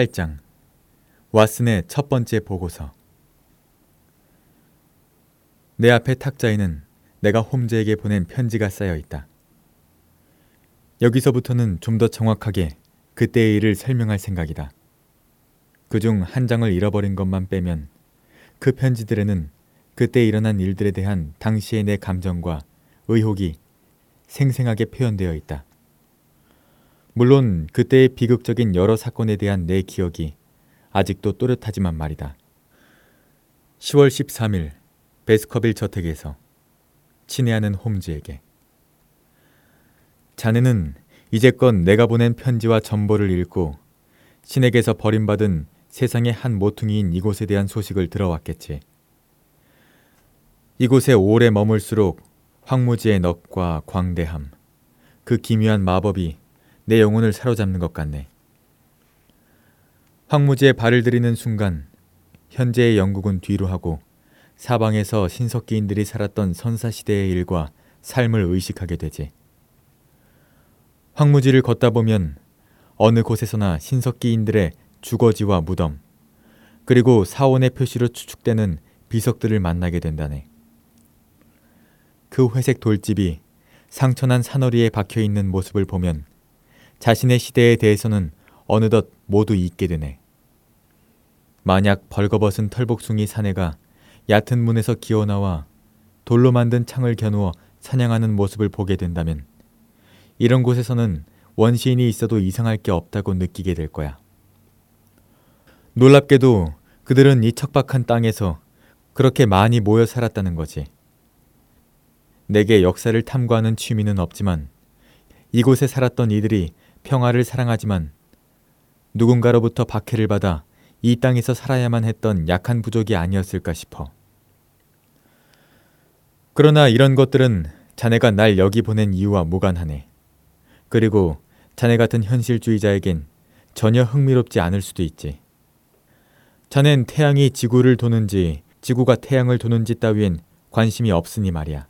8장 왓슨의 첫 번째 보고서 내 앞에 탁자에는 내가 홈즈에게 보낸 편지가 쌓여 있다. 여기서부터는 좀 더 정확하게 그때의 일을 설명할 생각이다. 그중 한 장을 잃어버린 것만 빼면 그 편지들에는 그때 일어난 일들에 대한 당시의 내 감정과 의혹이 생생하게 표현되어 있다. 물론 그때의 비극적인 여러 사건에 대한 내 기억이 아직도 또렷하지만 말이다. 10월 13일 베스커빌 저택에서 친애하는 홈즈에게 자네는 이제껏 내가 보낸 편지와 전보를 읽고 신에게서 버림받은 세상의 한 모퉁이인 이곳에 대한 소식을 들어왔겠지. 이곳에 오래 머물수록 황무지의 넋과 광대함, 그 기묘한 마법이 내 영혼을 사로잡는 것 같네. 황무지에 발을 들이는 순간 현재의 영국은 뒤로 하고 사방에서 신석기인들이 살았던 선사시대의 일과 삶을 의식하게 되지. 황무지를 걷다 보면 어느 곳에서나 신석기인들의 주거지와 무덤, 그리고 사원의 표시로 추측되는 비석들을 만나게 된다네. 그 회색 돌집이 상처난 사너리에 박혀 있는 모습을 보면 자신의 시대에 대해서는 어느덧 모두 잊게 되네. 만약 벌거벗은 털복숭이 사내가 얕은 문에서 기어나와 돌로 만든 창을 겨누어 사냥하는 모습을 보게 된다면 이런 곳에서는 원시인이 있어도 이상할 게 없다고 느끼게 될 거야. 놀랍게도 그들은 이 척박한 땅에서 그렇게 많이 모여 살았다는 거지. 내게 역사를 탐구하는 취미는 없지만 이곳에 살았던 이들이 평화를 사랑하지만 누군가로부터 박해를 받아 이 땅에서 살아야만 했던 약한 부족이 아니었을까 싶어. 그러나 이런 것들은 자네가 날 여기 보낸 이유와 무관하네. 그리고 자네 같은 현실주의자에겐 전혀 흥미롭지 않을 수도 있지. 자넨 태양이 지구를 도는지 지구가 태양을 도는지 따위엔 관심이 없으니 말이야.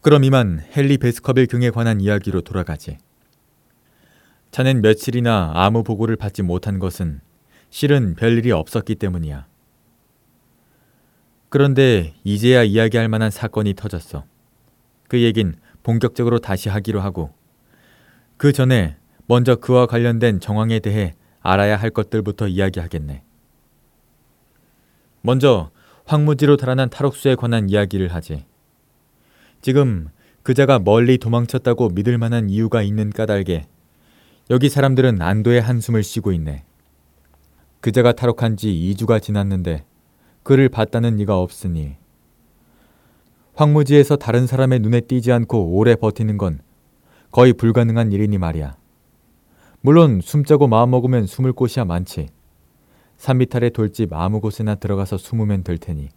그럼 이만 헨리 베스커빌 경에 관한 이야기로 돌아가지. 자넨 며칠이나 아무 보고를 받지 못한 것은 실은 별일이 없었기 때문이야. 그런데 이제야 이야기할 만한 사건이 터졌어. 그 얘긴 본격적으로 다시 하기로 하고 그 전에 먼저 그와 관련된 정황에 대해 알아야 할 것들부터 이야기하겠네. 먼저 황무지로 달아난 탈옥수에 관한 이야기를 하지. 지금 그자가 멀리 도망쳤다고 믿을 만한 이유가 있는 까닭에 여기 사람들은 안도의 한숨을 쉬고 있네. 그자가 탈옥한 지 2주가 지났는데 그를 봤다는 네가 없으니 황무지에서 다른 사람의 눈에 띄지 않고 오래 버티는 건 거의 불가능한 일이니 말이야. 물론 숨자고 마음먹으면 숨을 곳이야 많지. 산미탈의 돌집 아무 곳에나 들어가서 숨으면 될 테니.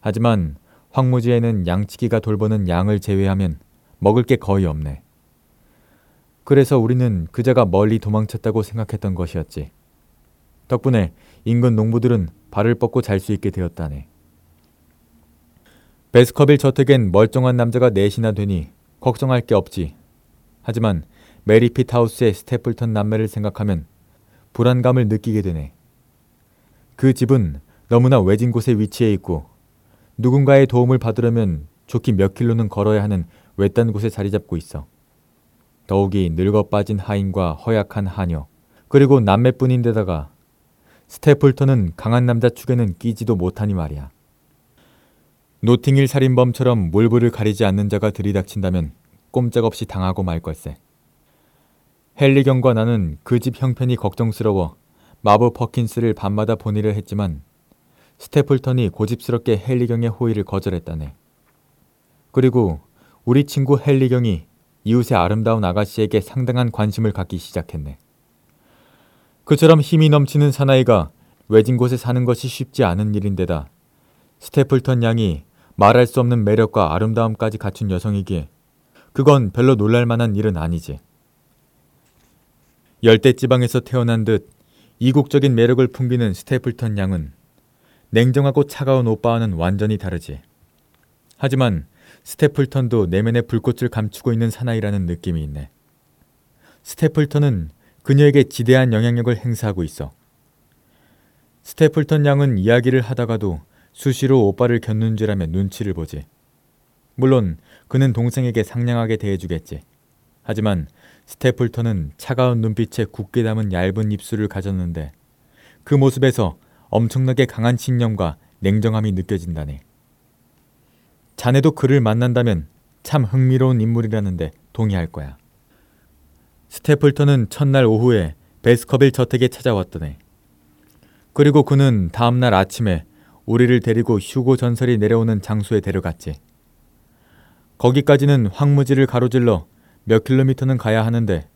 하지만 황무지에는 양치기가 돌보는 양을 제외하면 먹을 게 거의 없네. 그래서 우리는 그자가 멀리 도망쳤다고 생각했던 것이었지. 덕분에 인근 농부들은 발을 뻗고 잘 수 있게 되었다네. 베스커빌 저택엔 멀쩡한 남자가 넷이나 되니 걱정할 게 없지. 하지만 메리핏 하우스의 스태플턴 남매를 생각하면 불안감을 느끼게 되네. 그 집은 너무나 외진 곳에 위치해 있고 누군가의 도움을 받으려면 족히 몇 킬로는 걸어야 하는 외딴 곳에 자리 잡고 있어. 더욱이 늙어 빠진 하인과 허약한 하녀, 그리고 남매뿐인데다가 스테플턴은 강한 남자 축에는 끼지도 못하니 말이야. 노팅힐 살인범처럼 물불을 가리지 않는 자가 들이닥친다면 꼼짝없이 당하고 말 걸세. 헨리 경과 나는 그 집 형편이 걱정스러워 마부 퍼킨스를 밤마다 보내려 했지만 스테플턴이 고집스럽게 헨리 경의 호의를 거절했다네. 그리고 우리 친구 헨리 경이 이웃의 아름다운 아가씨에게 상당한 관심을 갖기 시작했네. 그처럼 힘이 넘치는 사나이가 외진 곳에 사는 것이 쉽지 않은 일인데다 스테플턴 양이 말할 수 없는 매력과 아름다움까지 갖춘 여성이기에 그건 별로 놀랄 만한 일은 아니지. 열대 지방에서 태어난 듯 이국적인 매력을 풍기는 스테플턴 양은 냉정하고 차가운 오빠와는 완전히 다르지. 하지만 스테플턴도 내면의 불꽃을 감추고 있는 사나이라는 느낌이 있네. 스테플턴은 그녀에게 지대한 영향력을 행사하고 있어. 스테플턴 양은 이야기를 하다가도 수시로 오빠를 알며 눈치를 보지. 물론 그는 동생에게 상냥하게 대해주겠지. 하지만 스테플턴은 차가운 눈빛에 굳게 다문 얇은 입술을 가졌는데 그 모습에서 엄청나게 강한 신념과 냉정함이 느껴진다네. 자네도 그를 만난다면 참 흥미로운 인물이라는데 동의할 거야. 스테플턴은 첫날 오후에 베스커빌 저택에 찾아왔더네. 그리고 그는 다음날 아침에 우리를 데리고 휴고 전설이 내려오는 장소에 데려갔지. 거기까지는 황무지를 가로질러 몇 킬로미터는 가야 하는데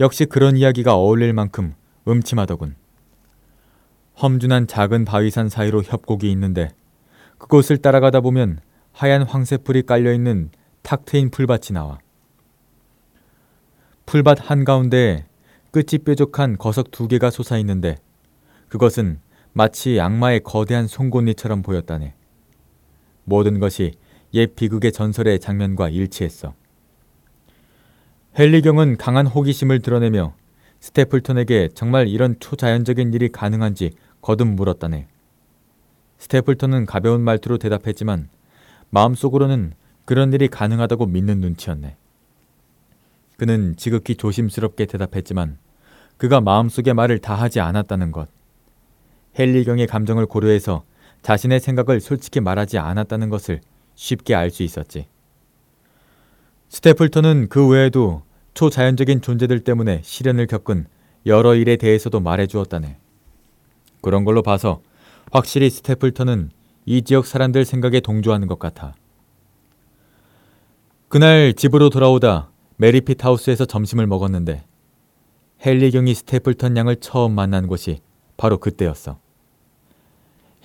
역시 그런 이야기가 어울릴 만큼 음침하더군. 험준한 작은 바위산 사이로 협곡이 있는데 그곳을 따라가다 보면 하얀 황새풀이 깔려있는 탁 트인 풀밭이 나와. 풀밭 한가운데에 끝이 뾰족한 거석 두 개가 솟아있는데 그것은 마치 악마의 거대한 송곳니처럼 보였다네. 모든 것이 옛 비극의 전설의 장면과 일치했어. 헨리경은 강한 호기심을 드러내며 스테플턴에게 정말 이런 초자연적인 일이 가능한지 거듭 물었다네. 스테플턴은 가벼운 말투로 대답했지만 마음속으로는 그런 일이 가능하다고 믿는 눈치였네. 그는 지극히 조심스럽게 대답했지만 그가 마음속의 말을 다 하지 않았다는 것. 헨리경의 감정을 고려해서 자신의 생각을 솔직히 말하지 않았다는 것을 쉽게 알 수 있었지. 스테플턴은 그 외에도 초자연적인 존재들 때문에 시련을 겪은 여러 일에 대해서도 말해 주었다네. 그런 걸로 봐서 확실히 스테플턴은 이 지역 사람들 생각에 동조하는 것 같아. 그날 집으로 돌아오다 메리핏 하우스에서 점심을 먹었는데 헨리경이 스테플턴 양을 처음 만난 곳이 바로 그때였어.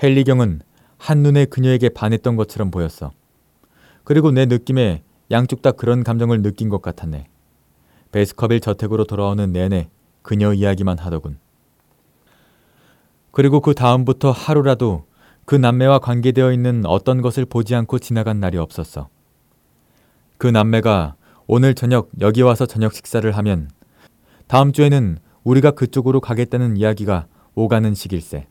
헨리경은 한눈에 그녀에게 반했던 것처럼 보였어. 그리고 내 느낌에 양쪽 다 그런 감정을 느낀 것 같았네. 베스커빌 저택으로 돌아오는 내내 그녀 이야기만 하더군. 그리고 그 다음부터 하루라도 그 남매와 관계되어 있는 어떤 것을 보지 않고 지나간 날이 없었어. 그 남매가 오늘 저녁 여기 와서 저녁 식사를 하면 다음 주에는 우리가 그쪽으로 가겠다는 이야기가 오가는 식일세.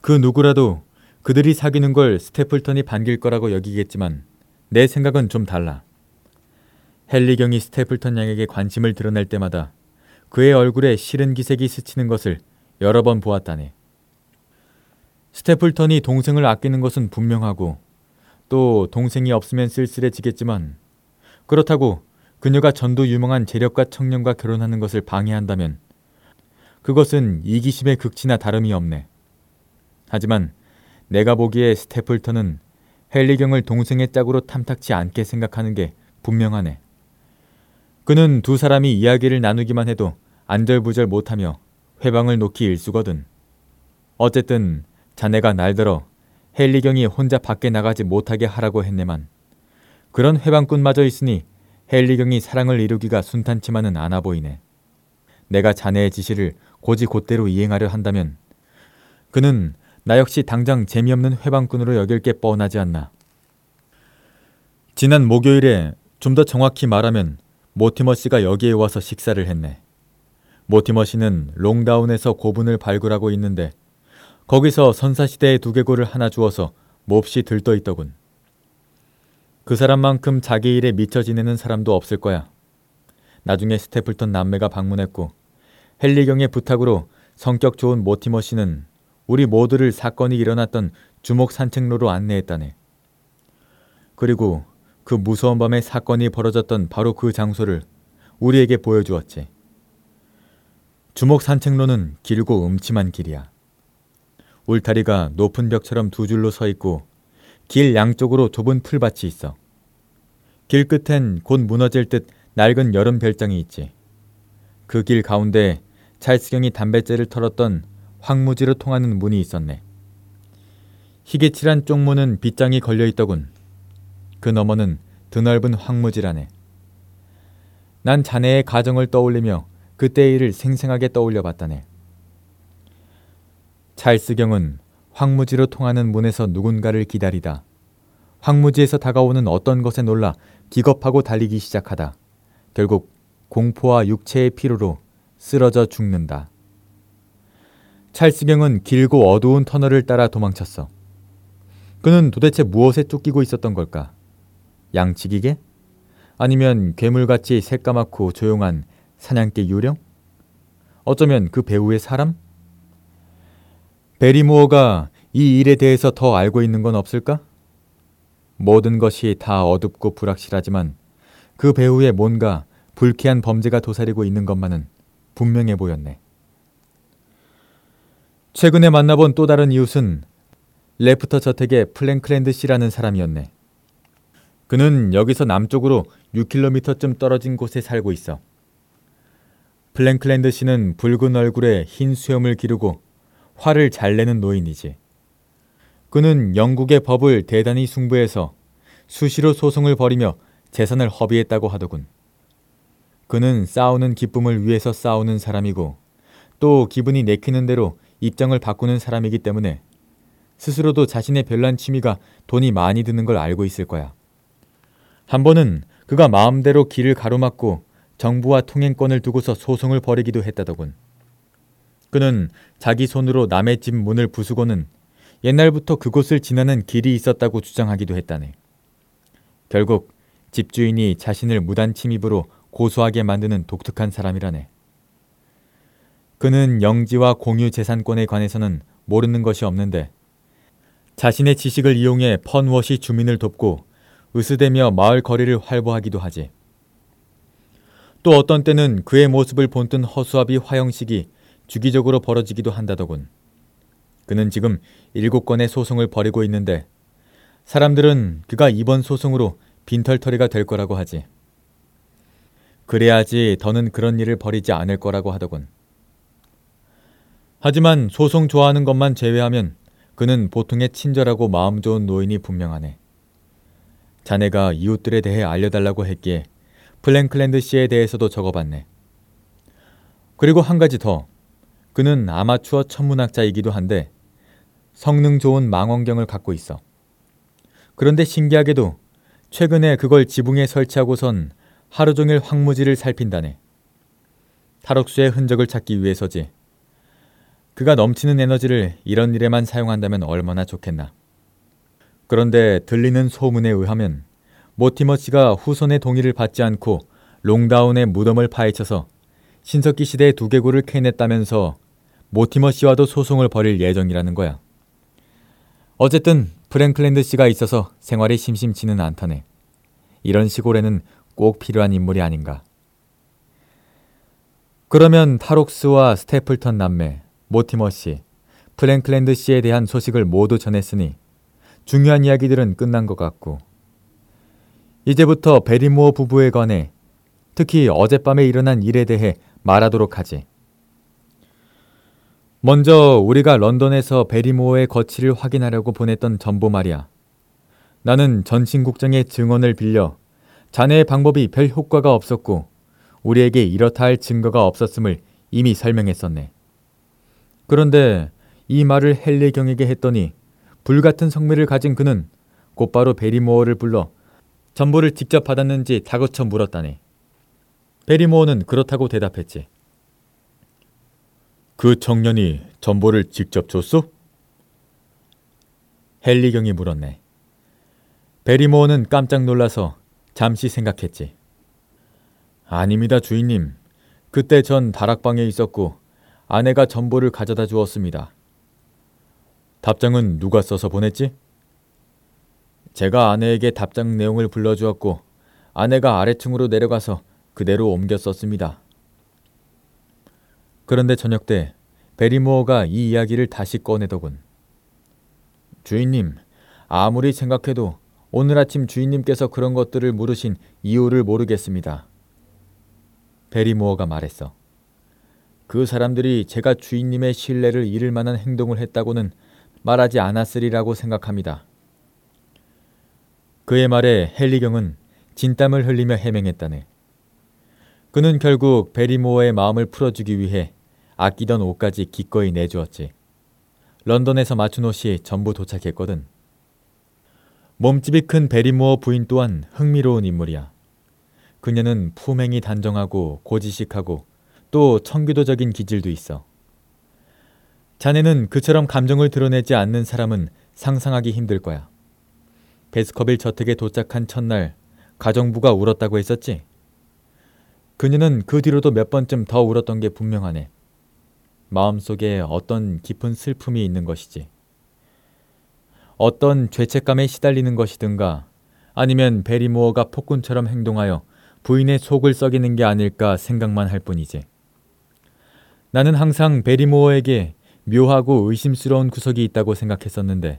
그 누구라도 그들이 사귀는 걸 스테플턴이 반길 거라고 여기겠지만 내 생각은 좀 달라. 헨리경이 스테플턴 양에게 관심을 드러낼 때마다 그의 얼굴에 싫은 기색이 스치는 것을 여러 번 보았다네. 스테플턴이 동생을 아끼는 것은 분명하고 또 동생이 없으면 쓸쓸해지겠지만 그렇다고 그녀가 전도 유망한 재력가 청년과 결혼하는 것을 방해한다면 그것은 이기심의 극치나 다름이 없네. 하지만 내가 보기에 스테플턴은 헨리경을 동생의 짝으로 탐탁치 않게 생각하는 게 분명하네. 그는 두 사람이 이야기를 나누기만 해도 안절부절 못하며 회방을 놓기 일수거든. 어쨌든 자네가 날들어 헨리경이 혼자 밖에 나가지 못하게 하라고 했네만 그런 회방꾼마저 있으니 헨리경이 사랑을 이루기가 순탄치만은 않아 보이네. 내가 자네의 지시를 고지 곧대로 이행하려 한다면 그는 나 역시 당장 재미없는 회방꾼으로 여길 게 뻔하지 않나. 지난 목요일에 좀 더 정확히 말하면 모티머 씨가 여기에 와서 식사를 했네. 모티머 씨는 롱다운에서 고분을 발굴하고 있는데 거기서 선사시대의 두개골을 하나 주어서 몹시 들떠 있더군. 그 사람만큼 자기 일에 미쳐 지내는 사람도 없을 거야. 나중에 스테플턴 남매가 방문했고 헨리경의 부탁으로 성격 좋은 모티머 씨는 우리 모두를 사건이 일어났던 주목 산책로로 안내했다네. 그리고 그 무서운 밤에 사건이 벌어졌던 바로 그 장소를 우리에게 보여주었지. 주목 산책로는 길고 음침한 길이야. 울타리가 높은 벽처럼 두 줄로 서 있고 길 양쪽으로 좁은 풀밭이 있어. 길 끝엔 곧 무너질 듯 낡은 여름 별장이 있지. 그 길 가운데 찰스경이 담뱃재를 털었던 황무지로 통하는 문이 있었네. 희게 칠한 쪽문은 빗장이 걸려 있더군. 그 너머는 드넓은 황무지라네. 난 자네의 가정을 떠올리며 그때의 일을 생생하게 떠올려 봤다네. 찰스경은 황무지로 통하는 문에서 누군가를 기다리다 황무지에서 다가오는 어떤 것에 놀라 기겁하고 달리기 시작하다 결국 공포와 육체의 피로로 쓰러져 죽는다. 찰스경은 길고 어두운 터널을 따라 도망쳤어. 그는 도대체 무엇에 쫓기고 있었던 걸까? 양치기계? 아니면 괴물같이 새까맣고 조용한 사냥개 유령? 어쩌면 그 배후의 사람? 베리모어가 이 일에 대해서 더 알고 있는 건 없을까? 모든 것이 다 어둡고 불확실하지만 그 배후에 뭔가 불쾌한 범죄가 도사리고 있는 것만은 분명해 보였네. 최근에 만나본 또 다른 이웃은 레프터 저택의 플랭클랜드 씨라는 사람이었네. 그는 여기서 남쪽으로 6km쯤 떨어진 곳에 살고 있어. 플랭클랜드 씨는 붉은 얼굴에 흰 수염을 기르고 화를 잘 내는 노인이지. 그는 영국의 법을 대단히 숭배해서 수시로 소송을 벌이며 재산을 허비했다고 하더군. 그는 싸우는 기쁨을 위해서 싸우는 사람이고 또 기분이 내키는 대로 입장을 바꾸는 사람이기 때문에 스스로도 자신의 별난 취미가 돈이 많이 드는 걸 알고 있을 거야. 한 번은 그가 마음대로 길을 가로막고 정부와 통행권을 두고서 소송을 벌이기도 했다더군. 그는 자기 손으로 남의 집 문을 부수고는 옛날부터 그곳을 지나는 길이 있었다고 주장하기도 했다네. 결국 집주인이 자신을 무단 침입으로 고소하게 만드는 독특한 사람이라네. 그는 영지와 공유 재산권에 관해서는 모르는 것이 없는데 자신의 지식을 이용해 펀워시 주민을 돕고 으스대며 마을 거리를 활보하기도 하지. 또 어떤 때는 그의 모습을 본뜬 허수아비 화형식이 주기적으로 벌어지기도 한다더군. 그는 지금 일곱 건의 소송을 벌이고 있는데 사람들은 그가 이번 소송으로 빈털터리가 될 거라고 하지. 그래야지 더는 그런 일을 벌이지 않을 거라고 하더군. 하지만 소송 좋아하는 것만 제외하면 그는 보통의 친절하고 마음 좋은 노인이 분명하네. 자네가 이웃들에 대해 알려달라고 했기에 플랭클랜드 씨에 대해서도 적어봤네. 그리고 한 가지 더. 그는 아마추어 천문학자이기도 한데 성능 좋은 망원경을 갖고 있어. 그런데 신기하게도 최근에 그걸 지붕에 설치하고선 하루 종일 황무지를 살핀다네. 탈옥수의 흔적을 찾기 위해서지. 그가 넘치는 에너지를 이런 일에만 사용한다면 얼마나 좋겠나. 그런데 들리는 소문에 의하면 모티머 씨가 후손의 동의를 받지 않고 롱다운의 무덤을 파헤쳐서 신석기 시대의 두개골을 캐냈다면서 모티머 씨와도 소송을 벌일 예정이라는 거야. 어쨌든 프랭클랜드 씨가 있어서 생활이 심심치는 않다네. 이런 시골에는 꼭 필요한 인물이 아닌가. 그러면 탈옥수와 스테플턴 남매, 모티머 씨, 프랭클랜드 씨에 대한 소식을 모두 전했으니 중요한 이야기들은 끝난 것 같고 이제부터 베리모어 부부에 관해 특히 어젯밤에 일어난 일에 대해 말하도록 하지. 먼저 우리가 런던에서 베리모어의 거취를 확인하려고 보냈던 전보 말이야. 나는 전신국장의 증언을 빌려 자네의 방법이 별 효과가 없었고 우리에게 이렇다 할 증거가 없었음을 이미 설명했었네. 그런데 이 말을 헨리 경에게 했더니 불같은 성미를 가진 그는 곧바로 베리모어를 불러 전보를 직접 받았는지 다그쳐 물었다네. 베리모어는 그렇다고 대답했지. 그 청년이 전보를 직접 줬소? 헨리경이 물었네. 베리모어는 깜짝 놀라서 잠시 생각했지. 아닙니다, 주인님. 그때 전 다락방에 있었고 아내가 전보를 가져다 주었습니다. 답장은 누가 써서 보냈지? 제가 아내에게 답장 내용을 불러주었고 아내가 아래층으로 내려가서 그대로 옮겨 썼습니다. 그런데 저녁 때 베리모어가 이 이야기를 다시 꺼내더군. 주인님, 아무리 생각해도 오늘 아침 주인님께서 그런 것들을 물으신 이유를 모르겠습니다. 베리모어가 말했어. 그 사람들이 제가 주인님의 신뢰를 잃을 만한 행동을 했다고는 말하지 않았으리라고 생각합니다. 그의 말에 헨리경은 진땀을 흘리며 해명했다네. 그는 결국 베리모어의 마음을 풀어주기 위해 아끼던 옷까지 기꺼이 내주었지. 런던에서 맞춘 옷이 전부 도착했거든. 몸집이 큰 베리모어 부인 또한 흥미로운 인물이야. 그녀는 품행이 단정하고 고지식하고 또 청교도적인 기질도 있어. 자네는 그처럼 감정을 드러내지 않는 사람은 상상하기 힘들 거야. 베스커빌 저택에 도착한 첫날 가정부가 울었다고 했었지? 그녀는 그 뒤로도 몇 번쯤 더 울었던 게 분명하네. 마음속에 어떤 깊은 슬픔이 있는 것이지. 어떤 죄책감에 시달리는 것이든가 아니면 베리모어가 폭군처럼 행동하여 부인의 속을 썩이는 게 아닐까 생각만 할 뿐이지. 나는 항상 베리모어에게 묘하고 의심스러운 구석이 있다고 생각했었는데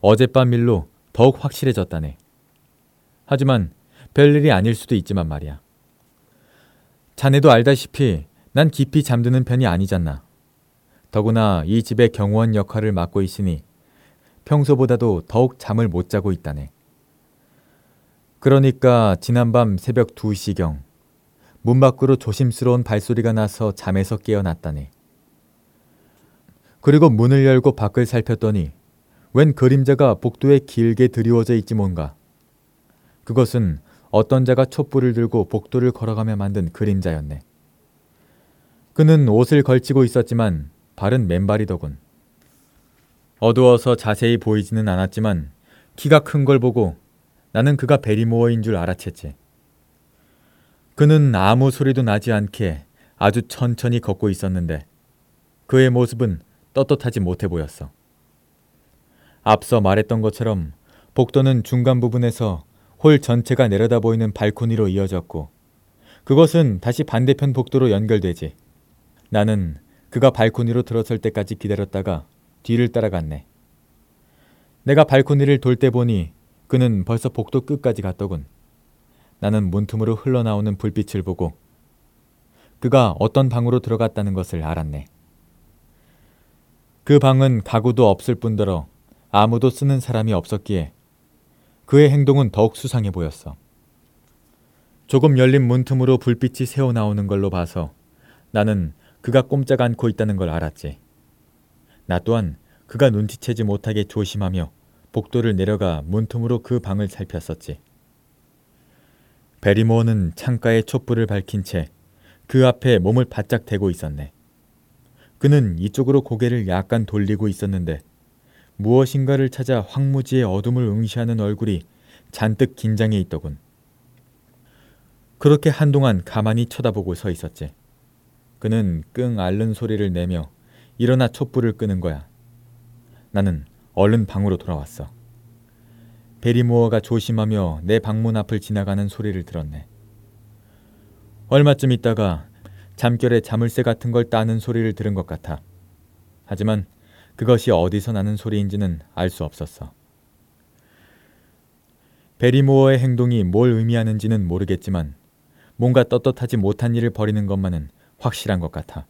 어젯밤 일로 더욱 확실해졌다네. 하지만 별일이 아닐 수도 있지만 말이야. 자네도 알다시피 난 깊이 잠드는 편이 아니잖나. 더구나 이 집의 경호원 역할을 맡고 있으니 평소보다도 더욱 잠을 못 자고 있다네. 그러니까 지난밤 새벽 2시경 문 밖으로 조심스러운 발소리가 나서 잠에서 깨어났다네. 그리고 문을 열고 밖을 살폈더니 웬 그림자가 복도에 길게 드리워져 있지 뭔가. 그것은 어떤 자가 촛불을 들고 복도를 걸어가며 만든 그림자였네. 그는 옷을 걸치고 있었지만 발은 맨발이더군. 어두워서 자세히 보이지는 않았지만 키가 큰 걸 보고 나는 그가 베리모어인 줄 알아챘지. 그는 아무 소리도 나지 않게 아주 천천히 걷고 있었는데 그의 모습은 떳떳하지 못해 보였어. 앞서 말했던 것처럼 복도는 중간 부분에서 홀 전체가 내려다 보이는 발코니로 이어졌고 그것은 다시 반대편 복도로 연결되지. 나는 그가 발코니로 들어설 때까지 기다렸다가 뒤를 따라갔네. 내가 발코니를 돌 때 보니 그는 벌써 복도 끝까지 갔더군. 나는 문틈으로 흘러나오는 불빛을 보고 그가 어떤 방으로 들어갔다는 것을 알았네. 그 방은 가구도 없을 뿐더러 아무도 쓰는 사람이 없었기에 그의 행동은 더욱 수상해 보였어. 조금 열린 문틈으로 불빛이 새어 나오는 걸로 봐서 나는 그가 꼼짝 않고 있다는 걸 알았지. 나 또한 그가 눈치채지 못하게 조심하며 복도를 내려가 문틈으로 그 방을 살폈었지. 베리모어는 창가에 촛불을 밝힌 채 그 앞에 몸을 바짝 대고 있었네. 그는 이쪽으로 고개를 약간 돌리고 있었는데 무엇인가를 찾아 황무지의 어둠을 응시하는 얼굴이 잔뜩 긴장해 있더군. 그렇게 한동안 가만히 쳐다보고 서 있었지. 그는 끙 앓는 소리를 내며 일어나 촛불을 끄는 거야. 나는 얼른 방으로 돌아왔어. 베리모어가 조심하며 내 방문 앞을 지나가는 소리를 들었네. 얼마쯤 있다가 잠결에 자물쇠 같은 걸 따는 소리를 들은 것 같아. 하지만 그것이 어디서 나는 소리인지는 알 수 없었어. 베리모어의 행동이 뭘 의미하는지는 모르겠지만 뭔가 떳떳하지 못한 일을 벌이는 것만은 확실한 것 같아.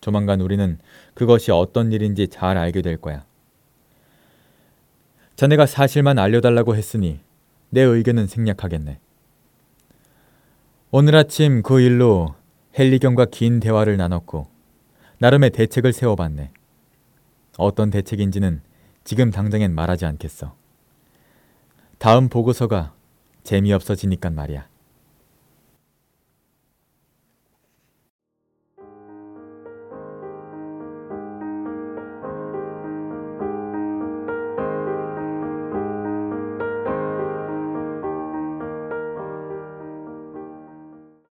조만간 우리는 그것이 어떤 일인지 잘 알게 될 거야. 자네가 사실만 알려달라고 했으니 내 의견은 생략하겠네. 오늘 아침 그 일로 헨리경과 긴 대화를 나눴고 나름의 대책을 세워봤네. 어떤 대책인지는 지금 당장엔 말하지 않겠어. 다음 보고서가 재미없어지니깐 말이야.